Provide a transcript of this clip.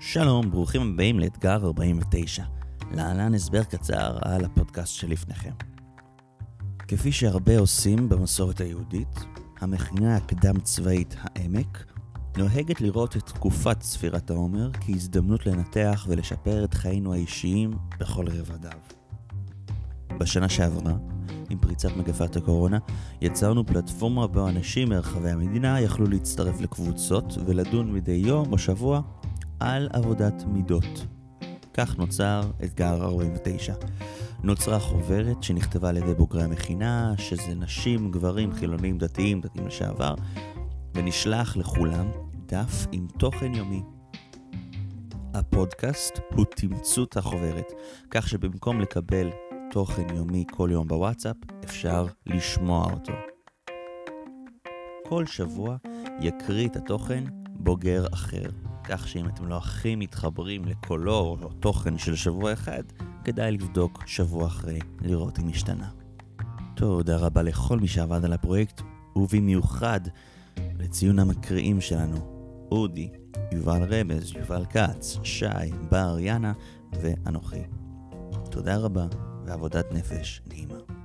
שלום, ברוכים הבאים לאתגר 49. להלן הסבר קצר על הפודקאסט שלפניכם. כפי שהרבה עושים במסורת היהודית, המכינה הקדם צבאית העמק נוהגת לראות את תקופת ספירת העומר כהזדמנות לנתח ולשפר את חיינו האישיים בכל רבדיו. בשנה שעברה, עם פריצת מגפת הקורונה, יצרנו פלטפורמה בה אנשים מרחבי המדינה יכלו להצטרף לקבוצות ולדון מדי יום או שבוע על עבודת מידות. כך נוצר אתגר 49. נוצרה חוברת שנכתבה על ידי בוגרי המכינה, שזה נשים, גברים, חילונים, דתיים, דתיים לשעבר, ונשלח לכולם דף עם תוכן יומי. הפודקאסט הוא תמצות החוברת, כך שבמקום לקבל תוכן יומי כל יום בוואטסאפ, אפשר לשמוע אותו. כל שבוע יקריא את התוכן בוגר אחר, כך שאם אתם לא הכי מתחברים לקולו או תוכן של שבוע אחד, כדאי לבדוק שבוע אחרי, לראות אם השתנה. תודה רבה לכל מי שעבד על הפרויקט, ובמיוחד לציון המקריאים שלנו, אודי, יובל רמז, יובל כץ, שי, בר, יאנה ואנוכי. תודה רבה ועבודת נפש נעימה.